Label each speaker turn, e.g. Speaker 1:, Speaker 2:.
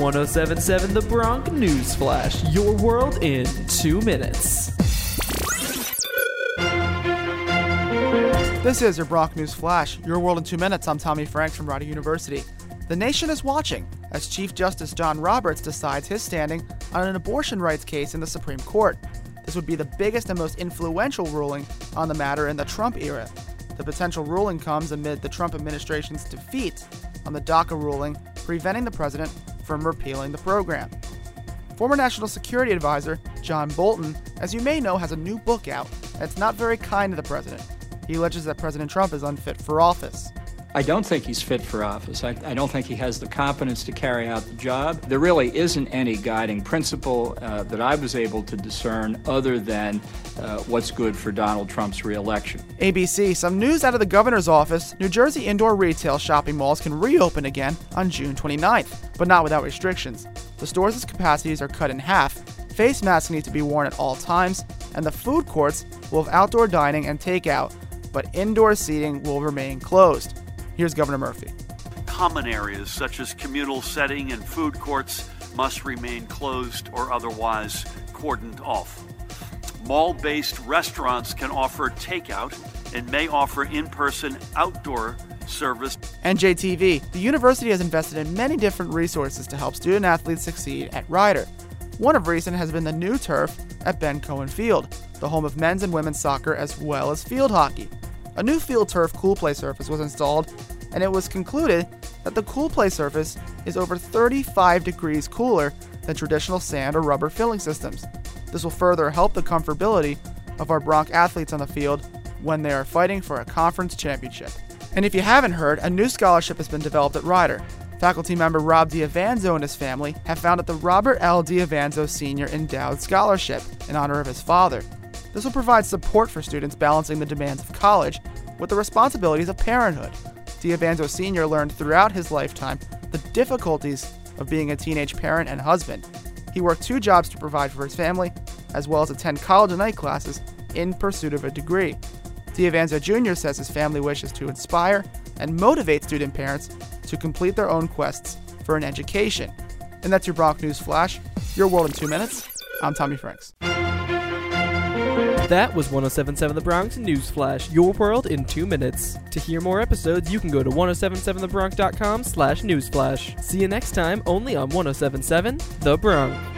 Speaker 1: 1077 The Bronc News Flash, your world in two minutes.
Speaker 2: This is your Bronc News Flash, your world in two minutes. I'm Tommy Franks from Rider University. The nation is watching as Chief Justice John Roberts decides his standing on an abortion rights case in the Supreme Court. This would be the biggest and most influential ruling on the matter in the Trump era. The potential ruling comes amid the Trump administration's defeat on the DACA ruling, preventing the president from repealing the program. Former National Security Advisor John Bolton, as you may know, has a new book out that's not very kind to the president. He alleges that President Trump is unfit for office.
Speaker 3: I don't think he's fit for office. I, I, don't think he has the competence to carry out the job. There really isn't any guiding principle uh, that I was able to discern other than uh, what's good for Donald Trump's reelection.
Speaker 2: ABC, some news out of the governor's office New Jersey indoor retail shopping malls can reopen again on June 29th, but not without restrictions. The stores' capacities are cut in half, face masks need to be worn at all times, and the food courts will have outdoor dining and takeout, but indoor seating will remain closed. Here's Governor Murphy.
Speaker 4: Common areas such as communal setting and food courts must remain closed or otherwise cordoned off. Mall based restaurants can offer takeout and may offer in person outdoor service.
Speaker 2: NJTV, the university has invested in many different resources to help student athletes succeed at Rider. One of recent has been the new turf at Ben Cohen Field, the home of men's and women's soccer as well as field hockey. A new field turf cool play surface was installed, and it was concluded that the cool play surface is over 35 degrees cooler than traditional sand or rubber filling systems. This will further help the comfortability of our Bronc athletes on the field when they are fighting for a conference championship. And if you haven't heard, a new scholarship has been developed at Rider. Faculty member Rob Diavanzo and his family have founded the Robert L. Diavanzo Sr. Endowed Scholarship in honor of his father. This will provide support for students balancing the demands of college with the responsibilities of parenthood. Diavanzo Sr. learned throughout his lifetime the difficulties of being a teenage parent and husband. He worked two jobs to provide for his family, as well as attend college and night classes in pursuit of a degree. Diavanzo Jr. says his family wishes to inspire and motivate student parents to complete their own quests for an education. And that's your Bronc News Flash, your world in two minutes. I'm Tommy Franks.
Speaker 1: That was 1077 The Bronc News Flash, your world in two minutes. To hear more episodes, you can go to 1077thebronc.com slash newsflash. See you next time, only on 1077 The Bronc.